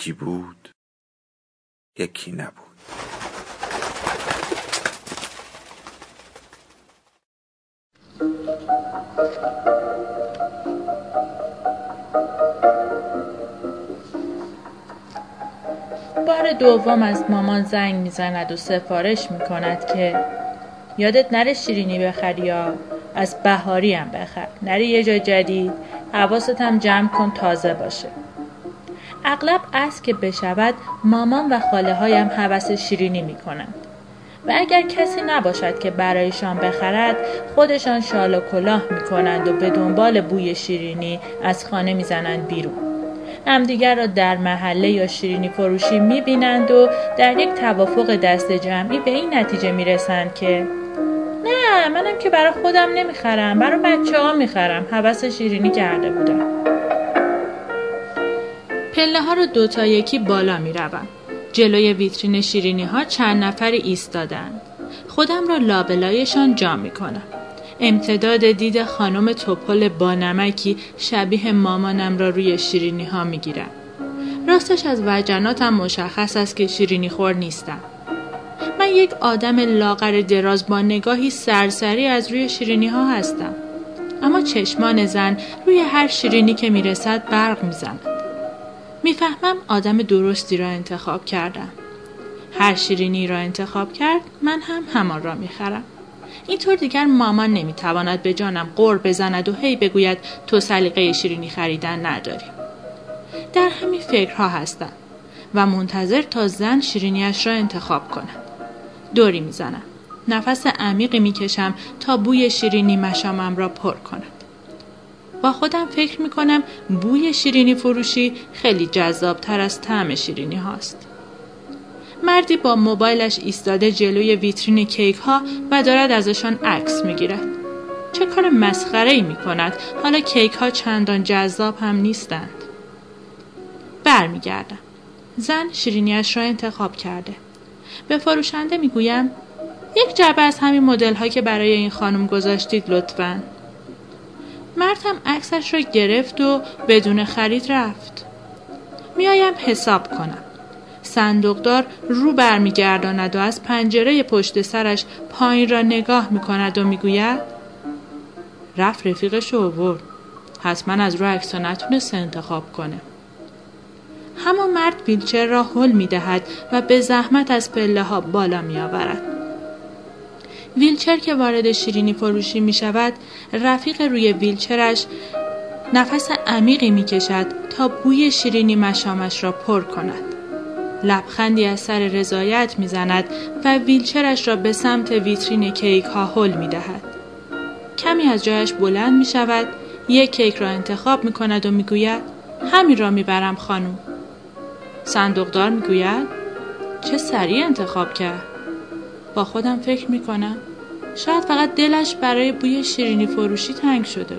یکی بود یکی نبود. بار دوم از مامان زنگ می‌زند و سفارش می‌کند که یادت نره شیرینی بخری یا از بهاری هم بخر. نری یه جای جدید حواست هم جمع کن تازه باشه. اغلب از که بشود مامان و خاله هایم حوس شیرینی می کنند. و اگر کسی نباشد که برایشان بخرد خودشان شال و کلاه می کنند و به دنبال بوی شیرینی از خانه می زنند بیرون. همدیگر را در محله یا شیرینی فروشی می بینند و در یک توافق دست جمعی به این نتیجه می رسند که نه منم که برای خودم نمی‌خرم برای بچه ها می‌خرم حوس شیرینی کرده بودم پله ها رو دوتا یکی بالا می روم. جلوی ویترین شیرینی ها چند نفر ایستادند. خودم را لابلایشان جا می کنم. امتداد دید خانم توپل با نمکی شبیه مامانم را روی شیرینی ها می گیرم. راستش از وجناتم مشخص است که شیرینی خور نیستم. من یک آدم لاغر دراز با نگاهی سرسری از روی شیرینی ها هستم. اما چشمان زن روی هر شیرینی که می‌رسد برق می‌زند. می‌فهمم آدم درستی را انتخاب کردم. هر شیرینی را انتخاب کرد من هم همان را می‌خرم. اینطور دیگر مامان نمی‌تواند به جانم بزند و هی بگوید تو سلیقه شیرینی خریدن نداری. در همین فکرها هستم و منتظر تا زن شیرینیش را انتخاب کند. دوری می‌زنم. نفس عمیقی می‌کشم تا بوی شیرینی مشامم را پر کند. با خودم فکر می‌کنم بوی شیرینی فروشی خیلی جذاب تر از طعم شیرینی هاست. مردی با موبایلش ایستاده جلوی ویترین کیک ها و دارد ازشان عکس می‌گیرد. چه کار مسخره ای می کند حالا کیک ها چندان جذاب هم نیستند. برمیگردم. زن شیرینیش را انتخاب کرده. به فروشنده می‌گویم یک جعبه از همین مدل ها که برای این خانم گذاشتید لطفاً. مرد هم عکسش را گرفت و بدون خرید رفت. میایم حساب کنم. صندوقدار رو برمیگرداند و از پنجره پشت سرش پایین را نگاه می‌کند و می‌گوید رفت رفیقش آورد. حتما از رو عکس نتونست انتخاب کنه همان مرد ویلچر را حل می‌دهد و به زحمت از پله ها بالا میآورد. ویلچر که وارد شیرینی فروشی می شود رفیق روی ویلچرش نفس عمیقی می کشد تا بوی شیرینی مشامش را پر کند. لبخندی از سر رضایت می زند و ویلچرش را به سمت ویترین کیک ها هل می دهد. کمی از جایش بلند می شود یک کیک را انتخاب می کند و می گوید همین را می برم خانم. صندوقدار می گوید چه سریع انتخاب کرد. با خودم فکر می کنم شاید فقط دلش برای بوی شیرینی فروشی تنگ شده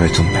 kaybettim ben.